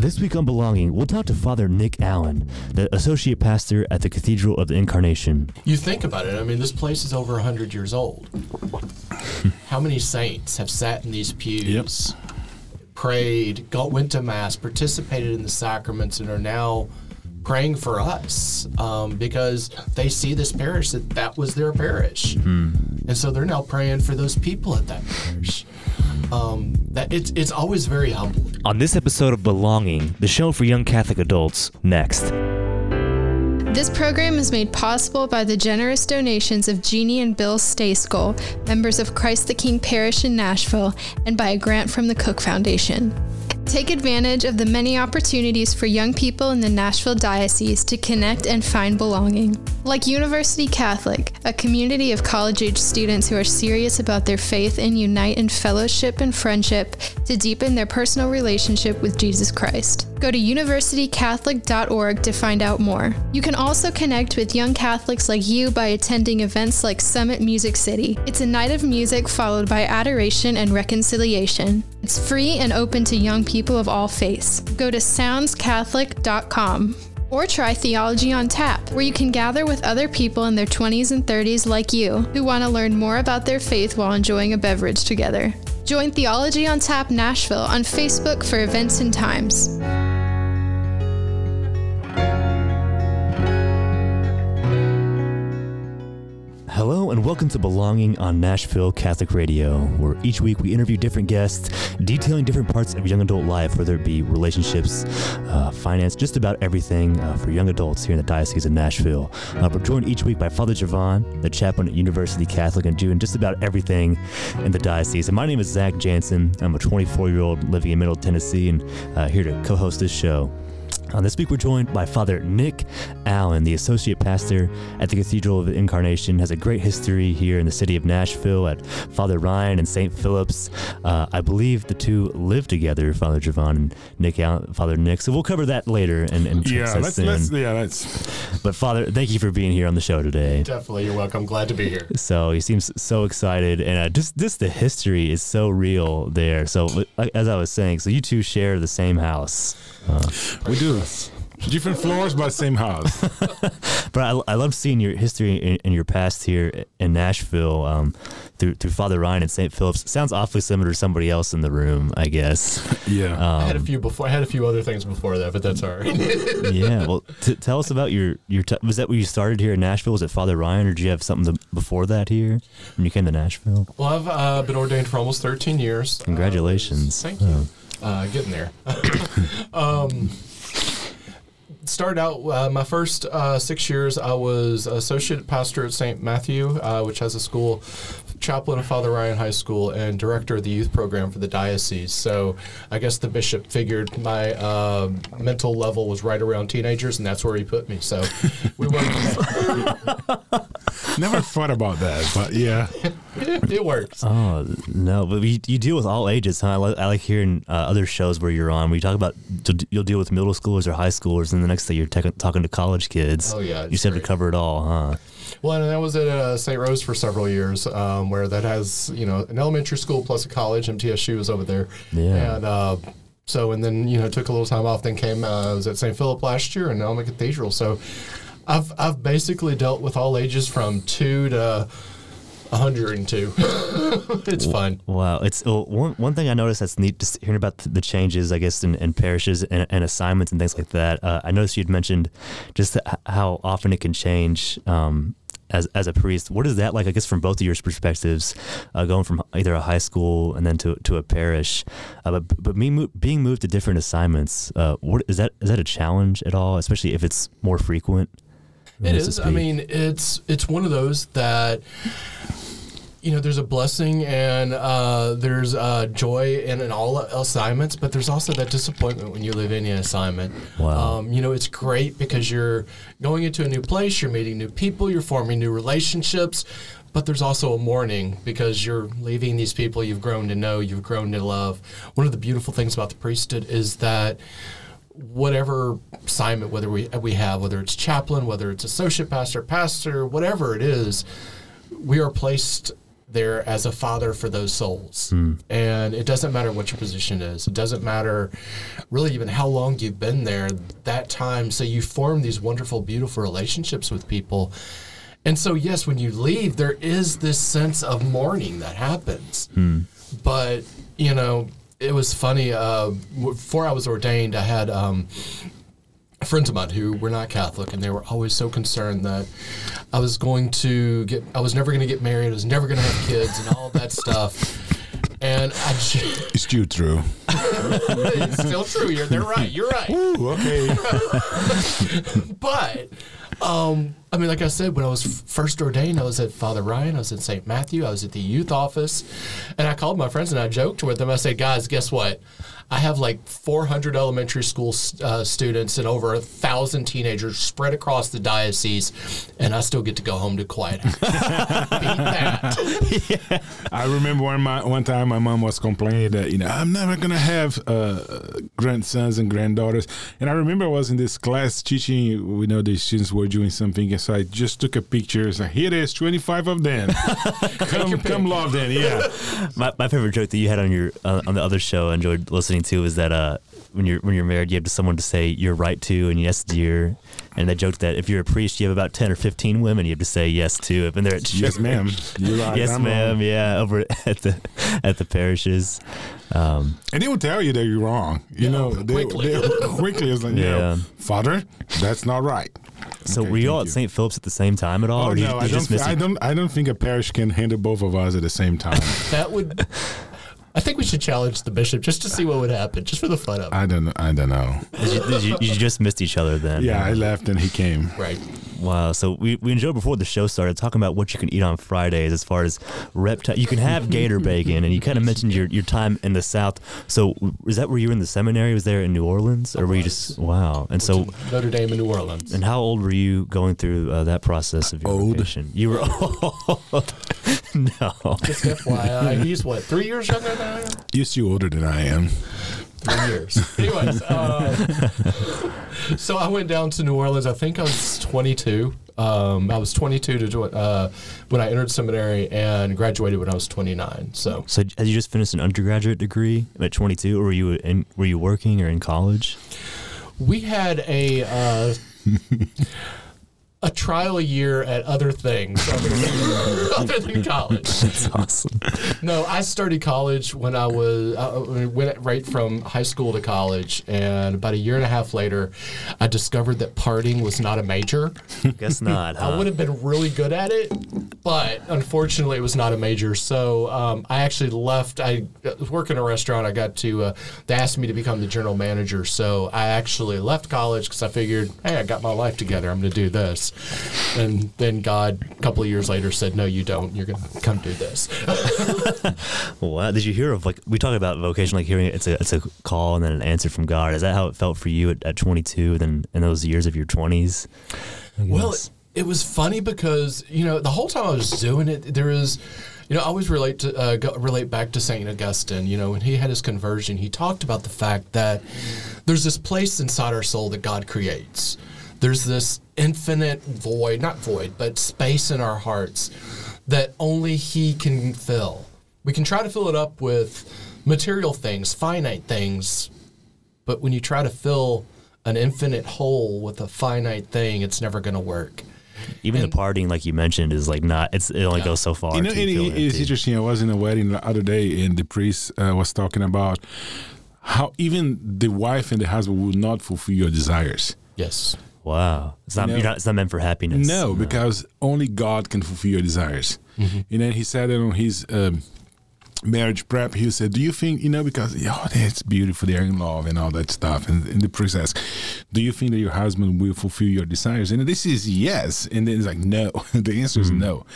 This week on Belonging, we'll talk to Father Nick Allen, the associate pastor at the Cathedral of the Incarnation. You think about it. I mean, this place is over 100 years old. How many saints have sat in these pews, yep. prayed, got, went to Mass, participated in the sacraments, and are now praying for us um, because they see this parish that that was their parish. And so they're now praying for those people at that parish. Um, that it's, it's always very humbling. On this episode of Belonging, the show for young Catholic adults, next. This program is made possible by the generous donations of Jeannie and Bill Stayskull, members of Christ the King Parish in Nashville, and by a grant from the Cook Foundation. Take advantage of the many opportunities for young people in the Nashville Diocese to connect and find belonging. Like University Catholic, a community of college age students who are serious about their faith and unite in fellowship and friendship to deepen their personal relationship with Jesus Christ. Go to universitycatholic.org to find out more. You can also connect with young Catholics like you by attending events like Summit Music City. It's a night of music followed by adoration and reconciliation. It's free and open to young people of all faiths. Go to soundscatholic.com. Or try Theology on Tap, where you can gather with other people in their 20s and 30s like you who want to learn more about their faith while enjoying a beverage together. Join Theology on Tap Nashville on Facebook for events and times. And welcome to Belonging on Nashville Catholic Radio, where each week we interview different guests detailing different parts of young adult life, whether it be relationships, uh, finance, just about everything uh, for young adults here in the Diocese of Nashville. Uh, we're joined each week by Father Javon, the chaplain at University Catholic, and doing just about everything in the diocese. And my name is Zach Jansen. I'm a 24 year old living in Middle Tennessee and uh, here to co host this show. Uh, this week we're joined by Father Nick Allen, the associate pastor at the Cathedral of the Incarnation. Has a great history here in the city of Nashville at Father Ryan and St. Philip's. Uh, I believe the two live together, Father Javon and Nick Allen, Father Nick. So we'll cover that later and, and Yeah, that let's, soon. let's, yeah, that's But Father, thank you for being here on the show today. Definitely, you're welcome. Glad to be here. So he seems so excited, and uh, just just the history is so real there. So as I was saying, so you two share the same house. Uh, we do. Different floors, but same house. But I, I love seeing your history and, and your past here in Nashville um, through through Father Ryan and St. Philip's. Sounds awfully similar to somebody else in the room, I guess. Yeah. I had a few before. I had a few other things before that, but that's all right. yeah. Well, t- tell us about your your. T- was that where you started here in Nashville? Was it Father Ryan, or did you have something to, before that here when you came to Nashville? well, I've uh, been ordained for almost 13 years. Congratulations. Uh, thank you. Uh, getting there. um, started out uh, my first uh, six years. I was associate pastor at St. Matthew, uh, which has a school, chaplain of Father Ryan High School, and director of the youth program for the diocese. So I guess the bishop figured my uh, mental level was right around teenagers, and that's where he put me. So we went. Never thought about that, but yeah. it works. Oh no, but you, you deal with all ages, huh? I, li- I like hearing uh, other shows where you're on. where you talk about you'll deal with middle schoolers or high schoolers, and the next day you're tech talking to college kids. Oh, yeah, you just have to cover it all, huh? Well, and I was at uh, St. Rose for several years, um, where that has you know an elementary school plus a college. MTSU was over there, Yeah. and uh, so and then you know took a little time off. Then came uh, I was at St. Philip last year, and now I'm at Cathedral. So I've I've basically dealt with all ages from two to 102. it's fun. Wow, it's well, one one thing I noticed that's neat. Just hearing about the changes, I guess, in, in parishes and, and assignments and things like that. Uh, I noticed you'd mentioned just how often it can change. Um, as, as a priest, what is that like? I guess from both of your perspectives, uh, going from either a high school and then to, to a parish, uh, but but me mo- being moved to different assignments, uh, what is that? Is that a challenge at all? Especially if it's more frequent. It is. I mean, it's it's one of those that you know there's a blessing and uh, there's uh, joy in, in all assignments, but there's also that disappointment when you leave any assignment. Wow. Um, you know, it's great because you're going into a new place, you're meeting new people, you're forming new relationships. But there's also a mourning because you're leaving these people you've grown to know, you've grown to love. One of the beautiful things about the priesthood is that whatever assignment, whether we we have, whether it's chaplain, whether it's associate pastor, pastor, whatever it is, we are placed there as a father for those souls. Hmm. And it doesn't matter what your position is. It doesn't matter really even how long you've been there. That time, so you form these wonderful, beautiful relationships with people. And so, yes, when you leave, there is this sense of mourning that happens. Hmm. But, you know, it was funny. Uh, before I was ordained, I had um, friends of mine who were not Catholic, and they were always so concerned that I was going to get, I was never going to get married, I was never going to have kids, and all that stuff. And I just, It's still true. it's still true. You're, they're right. You're right. Ooh, okay. But, um, I mean, like I said, when I was first ordained, I was at Father Ryan, I was at St. Matthew, I was at the youth office, and I called my friends and I joked with them. I said, guys, guess what? I have like 400 elementary school uh, students and over a thousand teenagers spread across the diocese, and I still get to go home to quiet. That. I remember one my, one time my mom was complaining that you know I'm never gonna have uh, grandsons and granddaughters, and I remember I was in this class teaching. We know the students were doing something, so I just took a picture. It's like here it is, 25 of them. come, come, love them. Yeah. My, my favorite joke that you had on your uh, on the other show I enjoyed listening to is that uh, when you're when you're married, you have to someone to say you're right to and yes dear, and they joke that if you're a priest, you have about ten or fifteen women you have to say yes to if and they're at Yes, ma'am. You're right. Yes, I'm ma'am. wrong. Yeah, over at the at the parishes. Um, And they will tell you that you're wrong. You know, they, quickly. they quickly it's like, Yeah. yeah, Father, that's not right. So Okay, were you all at you. St. Philip's at the same time at all, Oh or no, you, I don't. just thi- I don't. I don't think a parish can handle both of us at the same time. That would. I think we should challenge the bishop just to see what would happen, just for the fun of it. I don't. know. I don't know. Did you, did you, you just missed each other then? Yeah, I left and he came. Right. Wow. So we, we enjoyed before the show started talking about what you can eat on Fridays as far as reptile. You can have gator bacon, and you kind of mentioned your, your time in the South. So is that where you were in the seminary? Was there in New Orleans, or were you just wow? And so, Notre Dame in New Orleans. and how old were you going through uh, that process of your Old. vocation? You were old. no. Just FYI, he's what three years younger than I am. You're still older than I am. Three years. Anyways, uh, so I went down to New Orleans. I think I was 22. Um, I was 22 to do uh, when I entered seminary and graduated when I was 29. So So had you just finished an undergraduate degree at 22, or were you in, were you working or in college? we had a uh, a trial a year at other things other than, other than college. That's awesome. No, I started college when I was I went right from high school to college, and about a year and a half later, I discovered that partying was not a major. Guess not. Huh? I would have been really good at it, but unfortunately, it was not a major. So um, I actually left. I was working in a restaurant. I got to. Uh, they asked me to become the general manager, so I actually left college because I figured, hey, I got my life together. I'm going to do this. And then God, a couple of years later, said, no, you don't. You're going to come do this. Wow. Did you hear of like we talk about vocation, like hearing it's a it's a call and then an answer from God. Is that how it felt for you at, at 22? Then in those years of your 20s. Well, guess? it was funny because you know the whole time I was doing it, there is, you know, I always relate to uh, go, relate back to Saint Augustine. You know, when he had his conversion, he talked about the fact that there's this place inside our soul that God creates. There's this infinite void, not void, but space in our hearts that only He can fill. We can try to fill it up with material things, finite things, but when you try to fill an infinite hole with a finite thing, it's never going to work. even and- the partying, like you mentioned, is like not. It's it only Yeah. goes so far. You know, it, it- it's empty. interesting. I was in a wedding the other day, and the priest uh, was talking about how even the wife and the husband will not fulfill your desires. Yes. Wow. It's not. No. You're not. It's not meant for happiness. No, because only God can fulfill your desires. And then he said it on his um, marriage prep. He said, "Do you think you know because oh, it's beautiful, they're in love and all that stuff?" And, and the priest asked, "Do you think that your husband will fulfill your desires?" And this is yes. And then it's like no. the answer is no.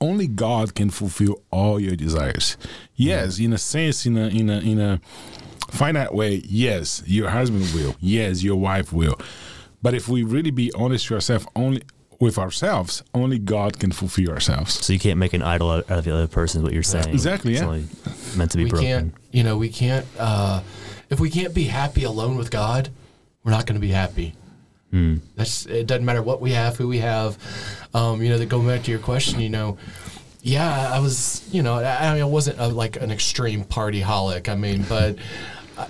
Only God can fulfill all your desires. Yes, in a sense, in a in a in a finite way, yes, your husband will. Yes, your wife will. But if we really be honest to ourselves, only with ourselves, only God can fulfill ourselves. So you can't make an idol out of the other person. Is what you're saying? Exactly, It's yeah. only meant to be we broken. can't, you know, we can't, uh, if we can't be happy alone with God, we're not going to be happy. Hmm. That's, it doesn't matter what we have, who we have. Um, you know, that go back to your question, you know, yeah, I was, you know, I, I mean, I wasn't a, like an extreme party holic. I mean, but, I,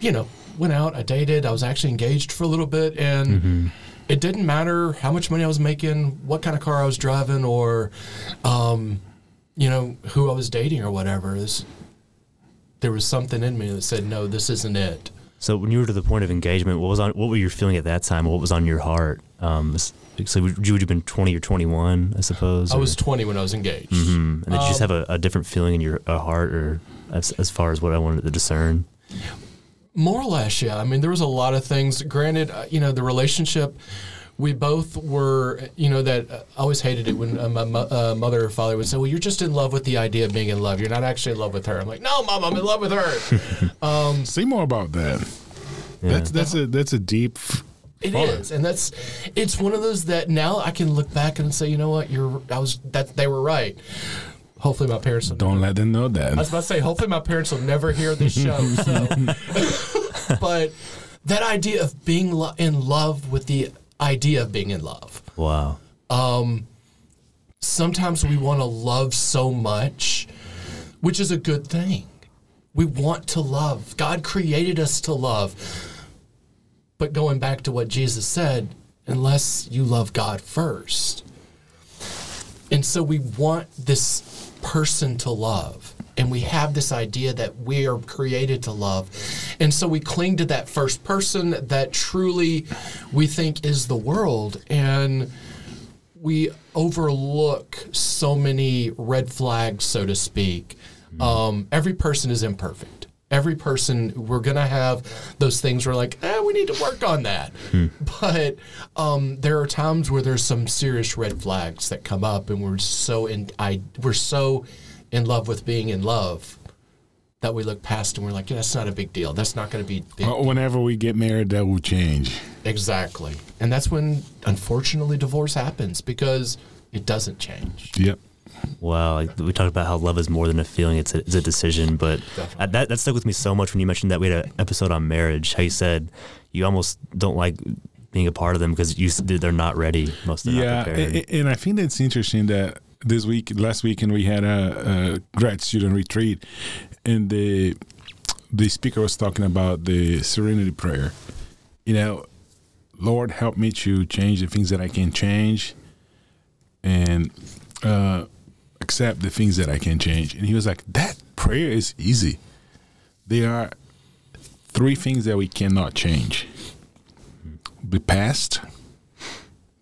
you know, went out, I dated, I was actually engaged for a little bit, and it didn't matter how much money I was making, what kind of car I was driving, or, um, you know, who I was dating or whatever. This, there was something in me that said, no, this isn't it. So when you were to the point of engagement, what was on? What were you feeling at that time? What was on your heart? Um, so would you would have been twenty or twenty one, I suppose. I or- was 20 when I was engaged. Mhm. And did you just Um, have a, a different feeling in your heart, or as, as far as what I wanted to discern? More or less, yeah. I mean, there was a lot of things. Granted, uh, you know, the relationship, we both were, you know, that uh, I always hated it when uh, my mo- uh, mother or father would say, well, you're just in love with the idea of being in love. You're not actually in love with her. I'm like, no, mom, I'm in love with her. See more about that. That's that's a that's a deep. f- It thought. is, and that's it's one of those that now I can look back and say, you know what, you're I was that they were right. Hopefully, my parents will Don't let them know that. I was about to say, hopefully my parents will never hear this show. So, but that idea of being lo- in love with the idea of being in love. Wow. Um, sometimes we want to love so much, which is a good thing. We want to love. God created us to love. But going back to what Jesus said, unless you love God first. And so we want this person to love. And we have this idea that we are created to love. And so we cling to that first person that truly we think is the world. And we overlook so many red flags, so to speak. Um, every person is imperfect. Every person, we're gonna have those things where we're like, eh, we need to work on that. But um, there are times where there's some serious red flags that come up, and we're so in, I, we're so in love with being in love that we look past and we're like, yeah, that's not a big deal. That's not going to be. Uh, Whenever we get married, that will change. exactly. And that's when, unfortunately, divorce happens because it doesn't change. Yep. Wow, like we talked about how love is more than a feeling; it's a, it's a decision. But that that stuck with me so much when you mentioned that we had an episode on marriage. How you said you almost don't like being a part of them because you they're not ready. Most of Yeah, not prepared. a- a- and I think that's interesting that this week, last weekend, we had a, a grad student retreat, and the the speaker was talking about the Serenity Prayer. You know, Lord, help me to change the things that I can change, and uh, accept the things that I can change. And he was like, "That prayer is easy. There are three things that we cannot change: the past."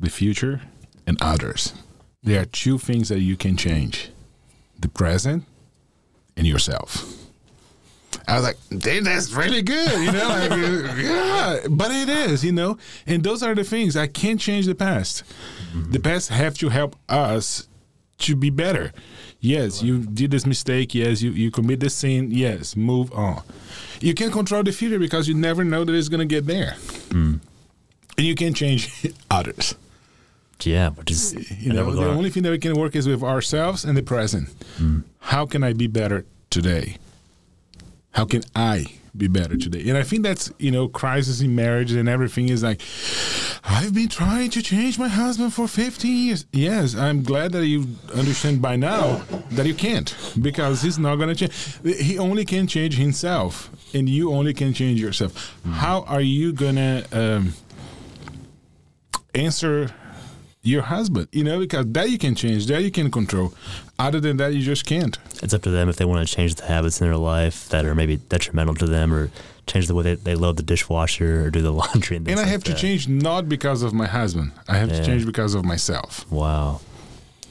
the future, and others. There are two things that you can change the present and yourself. I was like, "Damn, that's really good, you know? Like, yeah, but it is, you know? And those are the things. I can't change the past. The past have to help us to be better. Yes, you did this mistake. Yes, you, you commit this sin. Yes, move on. You can't control the future because you never know that it's going to get there. And you can't change others. yeah, which is You know, the only thing that we can work is with ourselves and the present. How can I be better today? How can I be better today? And I think that's, you know, crisis in marriage and everything is like, I've been trying to change my husband for 15 years. Yes, I'm glad that you understand by now that you can't because he's not going to change. He only can change himself and you only can change yourself. How are you going to um, answer your husband, you know, because that you can change, that you can control. Other than that, you just can't. it's up to them if they want to change the habits in their life that are maybe detrimental to them, or change the way they, they load the dishwasher or do the laundry. And, And I like have to change not because of my husband. I have Yeah. to change because of myself. Wow.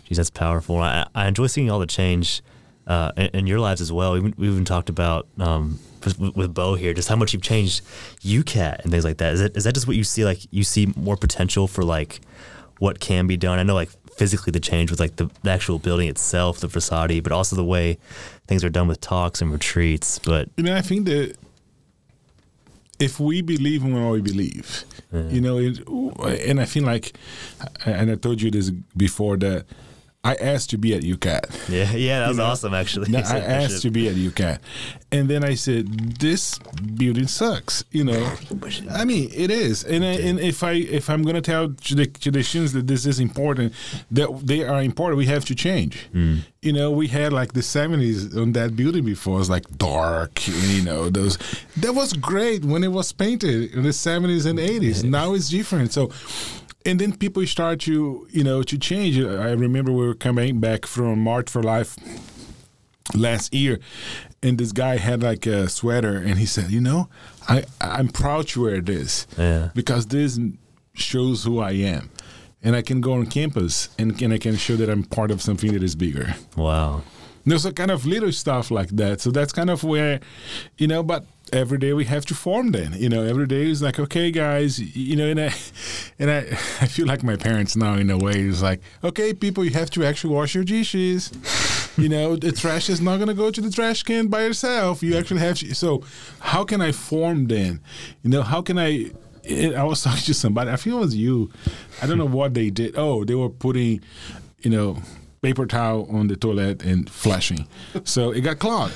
Geez, that's powerful. I, I enjoy seeing all the change uh, in, in your lives as well. We, we even talked about um, with, with Bo here, just how much you've changed UCAT and things like that. Is that, is that just what you see? Like you see more potential for like what can be done? I know like physically the change with like the, the actual building itself, the facade, but also the way things are done with talks and retreats. But You know, I think that if we believe in what we believe, you know, it, and I feel like, and I told you this before that I asked to be at UCAT. Yeah, yeah, that was You know? awesome actually. No, I asked to be at UCAT, and then I said, "This building sucks." You know, I mean, it is. And I, and if I if I'm gonna tell the traditions that this is important, that they are important, we have to change. Hmm. You know, we had like the '70s on that building before. It was like dark, you know, those. That was great when it was painted in the '70s and '80s. Now it's different. So and then people start to you know to change i remember we were coming back from march for life last year and this guy had like a sweater and he said you know i i'm proud to wear this Yeah. because this shows who i am and i can go on campus and, and i can show that i'm part of something that is bigger Wow. there's a kind of little stuff like that. So that's kind of where, you know, but every day we have to form then. You know, every day is like, okay, guys, you know, and I, and I, I feel like my parents now in a way. is like, okay, people, you have to actually wash your dishes. you know, the trash is not going to go to the trash can by yourself. You actually have to. So how can I form then? You know, how can I, I was talking to somebody, I feel it was you. I don't know what they did. Oh, they were putting, you know, paper towel on the toilet and flushing So it got clogged.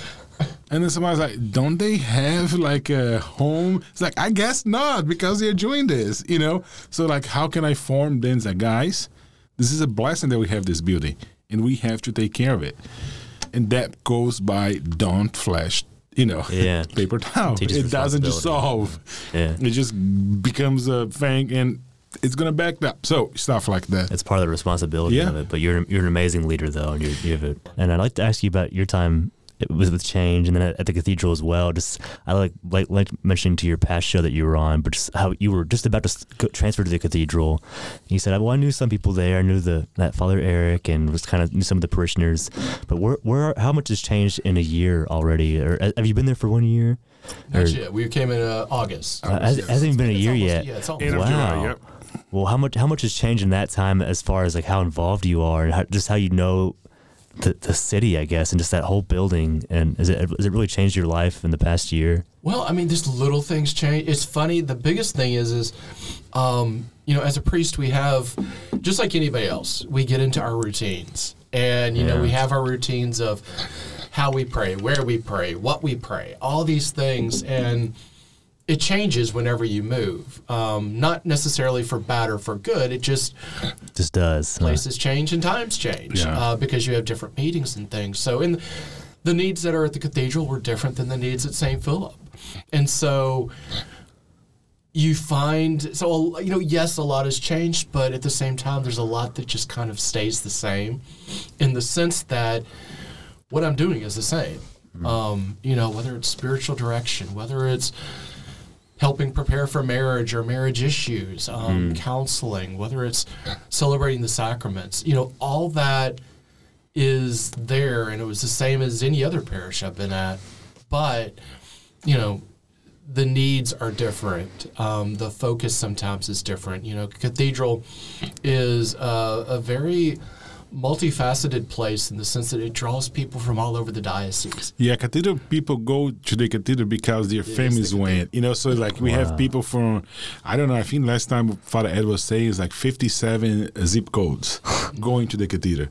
And then somebody's like, don't they have like a home? It's like, I guess not because they're doing this, you know? So, like, how can I form then that, guys, this is a blessing that we have this building and we have to take care of it. And that goes by don't flash, you know, Yeah. paper towel. It doesn't just solve. Yeah. It just becomes a thing and it's going to back up. So, stuff like that. It's part of the responsibility Yeah. of it. But you're you're an amazing leader though, and you have it. And I'd like to ask you about your time with with change, and then at, at the cathedral as well. Just I like like like mentioning to your past show that you were on, but just how you were just about to transfer to the cathedral. You said, "Well, I knew some people there. I knew the that Father Eric, and was kind of knew some of the parishioners. But where where how much has changed in a year already? Or have you been there for one year? Or- Not yet. We came in uh, August. Uh, has, hasn't even been a It's year almost- yet. Yeah, it's almost. Wow. July, yep. Well, how much how much has changed in that time as far as like how involved you are and how, just how you know the the city, I guess, and just that whole building and is it has it really changed your life in the past year? Well, I mean, just little things change. It's funny. The biggest thing is, is, um, you know, as a priest, we have, just like anybody else, we get into our routines, and you know, we have our routines of how we pray, where we pray, what we pray, all these things, and it changes whenever you move. Um, not necessarily for bad or for good. It just Just does. huh? places change and times change Yeah. uh, because you have different meetings and things. So, in the needs that are at the cathedral were different than the needs at St. Philip, and so you find so you know yes a lot has changed but at the same time there's a lot that just kind of stays the same in the sense that what i'm doing is the same um, you know whether it's spiritual direction whether it's helping prepare for marriage or marriage issues um, counseling whether it's celebrating the sacraments you know all that is there and it was the same as any other parish i've been at but you know the needs are different. Um, the focus sometimes is different. You know, cathedral is a, a very multifaceted place in the sense that it draws people from all over the diocese. Yeah, cathedral people go to the cathedral because their is families the went. You know, so like we have people from, I don't know, I think last time Father Ed was saying it's like 57 zip codes going to the cathedral.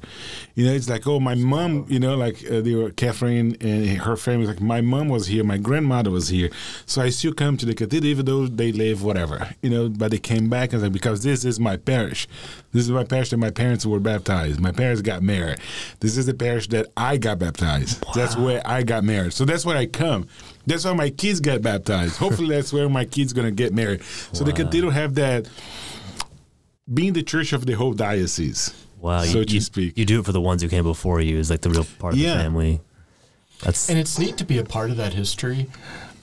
You know, it's like, oh, my mom, you know, like uh, they were, Catherine and her family, like my mom was here, my grandmother was here. So I still come to the cathedral even though they live whatever, you know, but they came back and like, because this is my parish. This is my parish that my parents were baptized. My parents got married. This is the parish that I got baptized. That's where I got married. So that's where I come. That's where my kids got baptized. Hopefully, that's where my kids gonna get married. So the cathedral have that being the church of the whole diocese. Wow, so you, to you, speak. You do it for the ones who came before you is like the real part of Yeah. the family. That's And it's neat to be a part of that history.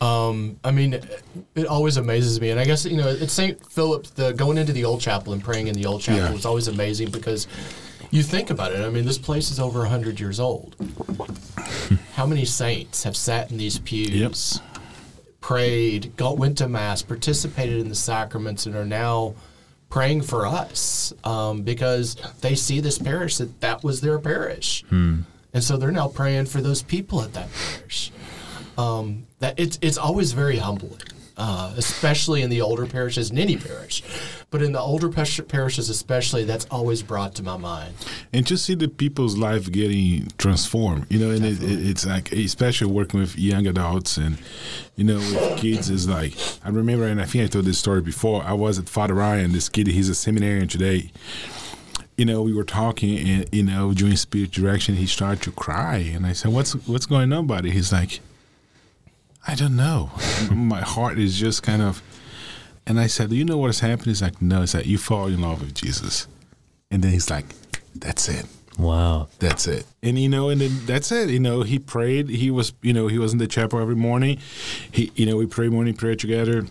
Um, I mean, it, it always amazes me. And I guess, you know, it's St. Philip, the going into the old chapel and praying in the old chapel Yeah. was always amazing because you think about it. I mean, this place is over 100 years old. How many saints have sat in these pews, prayed, got, went to Mass, participated in the sacraments, and are now praying for us um, because they see this parish that that was their parish. And so they're now praying for those people at that parish. Um, that it's it's always very humbling. Uh, especially in the older parishes, in any parish, but in the older parishes especially, that's always brought to my mind. And just see the people's life getting transformed, you know, and it, it, it's like, especially working with young adults and, you know, with kids is like, I remember, and I think I told this story before, I was at Father Ryan, this kid, he's a seminarian today you know, we were talking, and you know, during spiritual direction, he started to cry, and I said, "What's what's going on, buddy?" He's like, "I don't know. My heart is just kind of." And I said, "Do you know what has happened?" He's like, "No." It's like you fall in love with Jesus, and then he's like, "That's it." Wow. That's it. And you know, and then that's it. You know, he prayed. He was, you know, he was in the chapel every morning. He, you know, we pray morning prayer together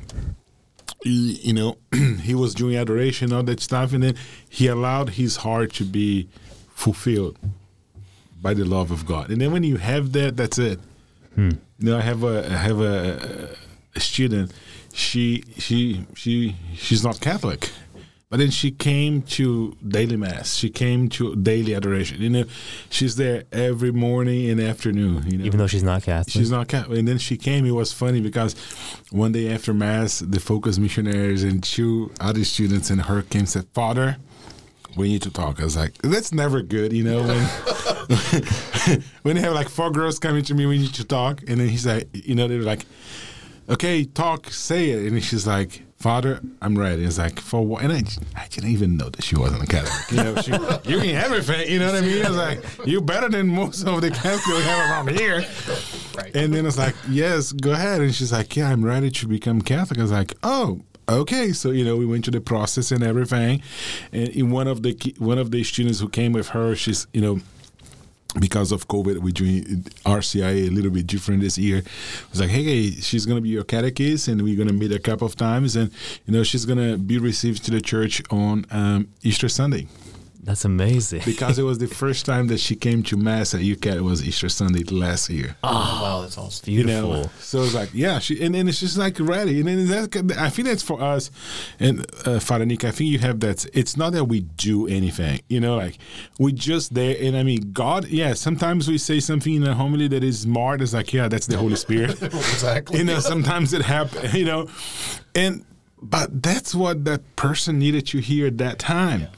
he, you know, he was doing adoration, all that stuff, and then he allowed his heart to be fulfilled by the love of God. And then when you have that, that's it. Hmm. You know, I have a I have a, a student. She she she she's not Catholic, but then she came to daily mass. She came to daily adoration. You know, she's there every morning and afternoon. You know, even though she's not Catholic. She's not Catholic. And then she came. It was funny because one day after mass, the focus missionaries and two other students and her came and said, "Father." We need to talk. I was like, that's never good, you know. When, when they have like four girls coming to me, we need to talk, and then he's like, you know, they're like, okay, talk, say it, and she's like, Father, I'm ready. It's like for what? And I, I didn't even know that she wasn't a Catholic. You know, she, you can everything. You know what I mean? It's like you better than most of the Catholics we have around here. Right. And then it's like, yes, go ahead. And she's like, yeah, I'm ready to become Catholic. I was like, oh, okay so you know we went through the process and everything and in one of the one of the students who came with her she's you know because of COVID, we're doing RCIA a little bit different this year. It's like, hey, she's going to be your catechist, and we're going to meet a couple of times, and you know, she's going to be received to the church on um, Easter Sunday. That's amazing. because it was the first time that she came to mass at UCAT. It was Easter Sunday last year. Oh, wow, that's awesome. Beautiful. You know? So it's like, yeah, she and then it's just like ready. And then that, I think that's for us. And uh, Father Nick, I think you have that. It's not that we do anything, you know, like we just there. And I mean, God, yeah, sometimes we say something in a homily that is smart. It's like, yeah, that's the Holy Spirit. exactly. You know, sometimes it happens, you know, and but that's what that person needed to hear at that time. Yeah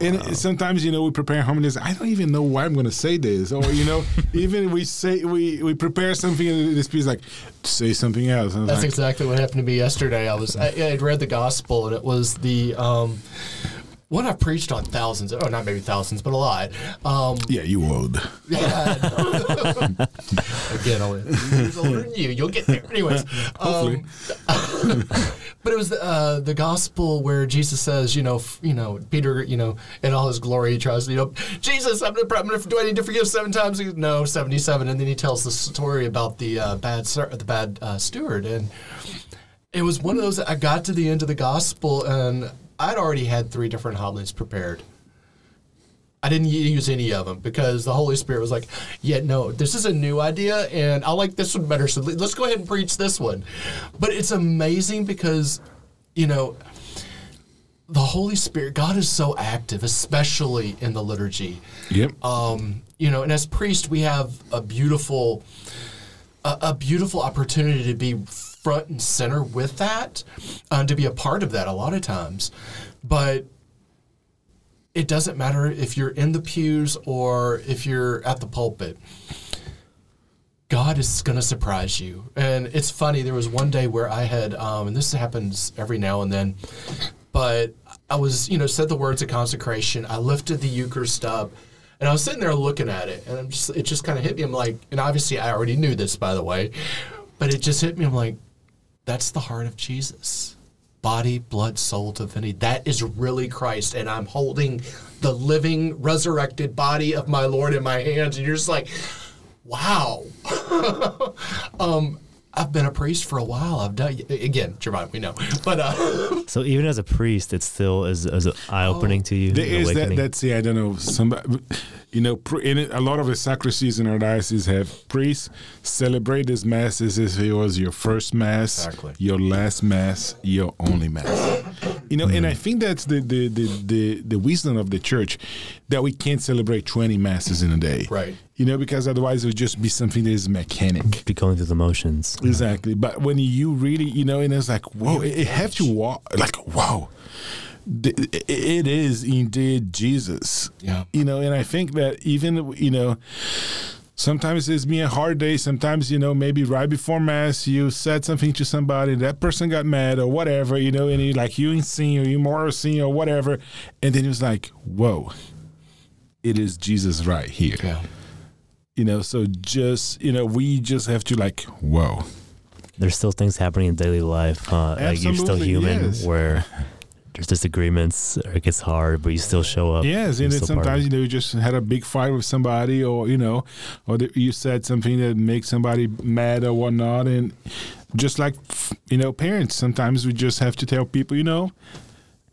and wow. sometimes you know we prepare homilies. I don't even know why I'm going to say this, or you know, even we say we we prepare something and this piece like say something else. That's like, exactly what happened to me yesterday. I was I, I'd read the gospel and it was the. Um, one I've preached on thousands, oh, not maybe thousands, but a lot. Um, yeah, you would. Yeah. Again, I'll than you. You'll get there. Anyways. Um, but it was the, uh, the gospel where Jesus says, you know, f- you know, Peter, you know, in all his glory, he tries, you know, Jesus, I'm going to do I need to forgive seven times? No, seventy-seven, and then he tells the story about the uh, bad the bad uh, steward, and it was one of those. I got to the end of the gospel, and I'd already had three different homilies prepared. I didn't use any of them because the Holy Spirit was like, "Yeah, no, this is a new idea, and I like this one better. So let's go ahead and preach this one." But it's amazing because, you know, the Holy Spirit, God is so active, especially in the liturgy. Yep. Um, you know, and as priest, we have a beautiful, a, a beautiful opportunity to be front and center with that, uh, to be a part of that a lot of times. But it doesn't matter if you're in the pews or if you're at the pulpit. God is going to surprise you. And it's funny, there was one day where I had, um, and this happens every now and then, but I was, you know, said the words of consecration. I lifted the Eucharist up and I was sitting there looking at it and I'm just, it just kind of hit me. I'm like, and obviously I already knew this, by the way, but it just hit me. I'm like, that's the heart of Jesus. Body, blood, soul, divinity. That is really Christ. And I'm holding the living, resurrected body of my Lord in my hands. And you're just like, wow. um, I've been a priest for a while. I've done again, Jeremiah, we know. But uh, so even as a priest, it still is, is eye opening oh, to you. There is that. That's yeah. I don't know. Somebody, you know, in it, a lot of the sacristies in our diocese have priests celebrate this mass as if it was your first mass, exactly. your last mass, your only mass. You know, mm. and I think that's the, the the, the the wisdom of the church that we can't celebrate twenty masses in a day. Right You know, because otherwise it would just be something that is mechanic. Be going through the motions. Exactly. But when you really, you know, and it's like, whoa, it, it have to walk, like, whoa. th- It is indeed Jesus. Yeah. You know, and I think that even, you know, sometimes it's been a hard day. Sometimes, you know, maybe right before Mass, you said something to somebody, that person got mad or whatever, you know, and you like, you in sin or you more sin or whatever. And then it was like, whoa, it is Jesus right here Yeah. You know so just you know we just have to like whoa There's still things happening in daily life. Uh, like you're still human, yes. where there's disagreements or it gets hard, but you still show up. yes and then still part of sometimes you know you just had a big fight with somebody or you know or that you said something that makes somebody mad or whatnot and just like you know parents sometimes we just have to tell people you know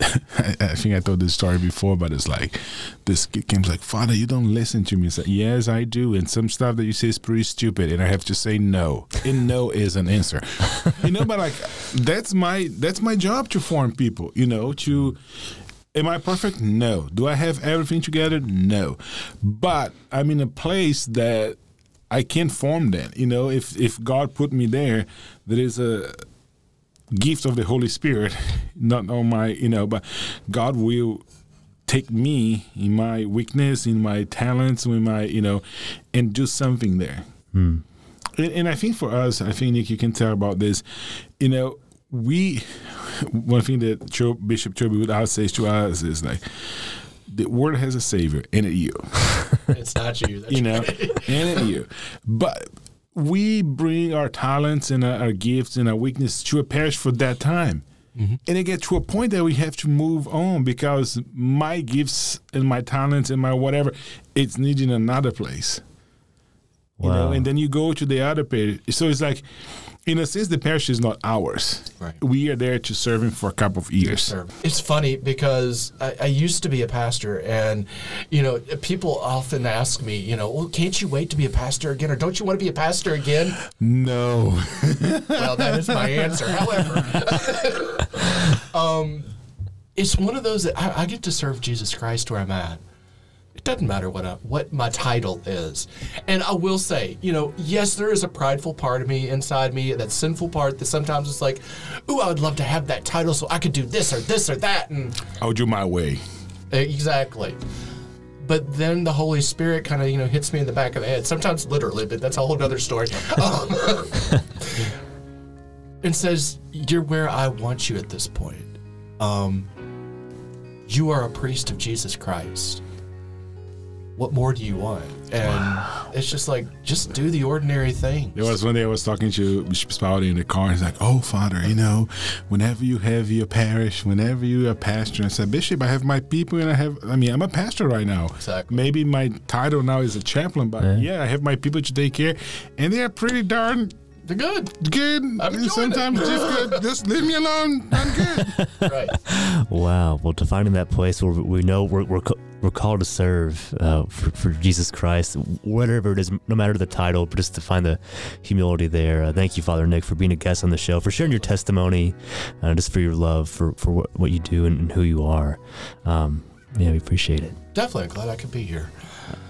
I, I think I told this story before, but it's like this kid comes like, Father, you don't listen to me. Yes, I do. And some stuff that you say is pretty stupid, and I have to say no. And no is an answer. you know, but like that's my that's my job to form people, you know, to Am I perfect? No. Do I have everything together? No. But I'm in a place that I can't form that. You know, if if God put me there, there is a gift of the Holy Spirit, not on my, you know, but God will take me in my weakness, in my talents, in my, you know, and do something there. Hmm. And, and I think for us, I think Nick, you can tell about this. You know, we one thing that Cho, Bishop Choby would always say to us is like, the word has a savior, and it you It's not you. That's you know, right. and at you. But we bring our talents and our, our gifts and our weakness to a parish for that time. Mm-hmm. And it gets to a point that we have to move on because my gifts and my talents and my whatever, it's needed in another place. You know, Wow. and then you go to the other parish. So it's like, in a sense, the parish is not ours. Right. We are there to serve him for a couple of years. It's funny because I, I used to be a pastor, and you know, people often ask me, you know, well, can't you wait to be a pastor again, or don't you want to be a pastor again? No. Well, that is my answer. However, um, it's one of those that I, I get to serve Jesus Christ where I'm at. Doesn't matter what I, what my title is, and I will say, you know, yes, there is a prideful part of me inside me, that sinful part that sometimes it's like, ooh, I would love to have that title so I could do this or this or that, and I'll do my way. Exactly. But then the Holy Spirit kind of, you know, hits me in the back of the head, sometimes literally, but that's a whole other story. Um, and says, You're where I want you at this point. Um, you are a priest of Jesus Christ. What more do you want? And it's just like, just do the ordinary thing. There was one day I was talking to Bishop Spalding in the car. He's like, "Oh, Father, you know, whenever you have your parish, whenever you're a pastor," I said, "Bishop, I have my people, and I have. I mean, I'm a pastor right now. Exactly. Maybe my title now is a chaplain, but Yeah. yeah, I have my people to take care, and they are pretty darn They're good. good. I'm sometimes it. just good. Just leave me alone. I'm good. Right. Wow. Well, to finding that place where we know we're, we're, we're called to serve uh, for, for Jesus Christ, whatever it is, no matter the title, but just to find the humility there. Uh, thank you, Father Nick, for being a guest on the show, for sharing your testimony, uh, just for your love for, for what, what you do and, and who you are. Um, yeah, we appreciate it. Definitely glad I could be here.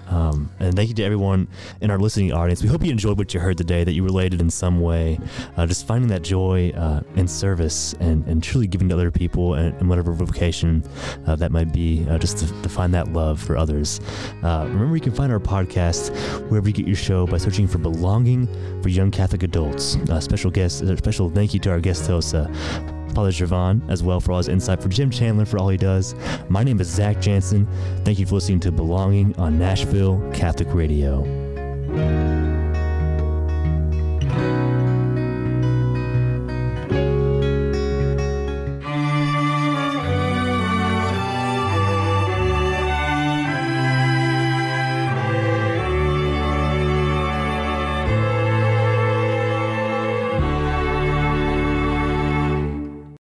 Um, and thank you to everyone in our listening audience. We hope you enjoyed what you heard today, that you related in some way. Uh, just finding that joy uh, in service and, and truly giving to other people and, and whatever vocation uh, that might be, uh, just to, to find that love for others. Uh, remember, you can find our podcast wherever you get your show by searching for Belonging for Young Catholic Adults. Uh, special guest, special thank you to our guest host, Father Javon, as well for all his insight, for Jim Chandler for all he does. My name is Zach Jansen. Thank you for listening to Belonging on Nashville Catholic Radio.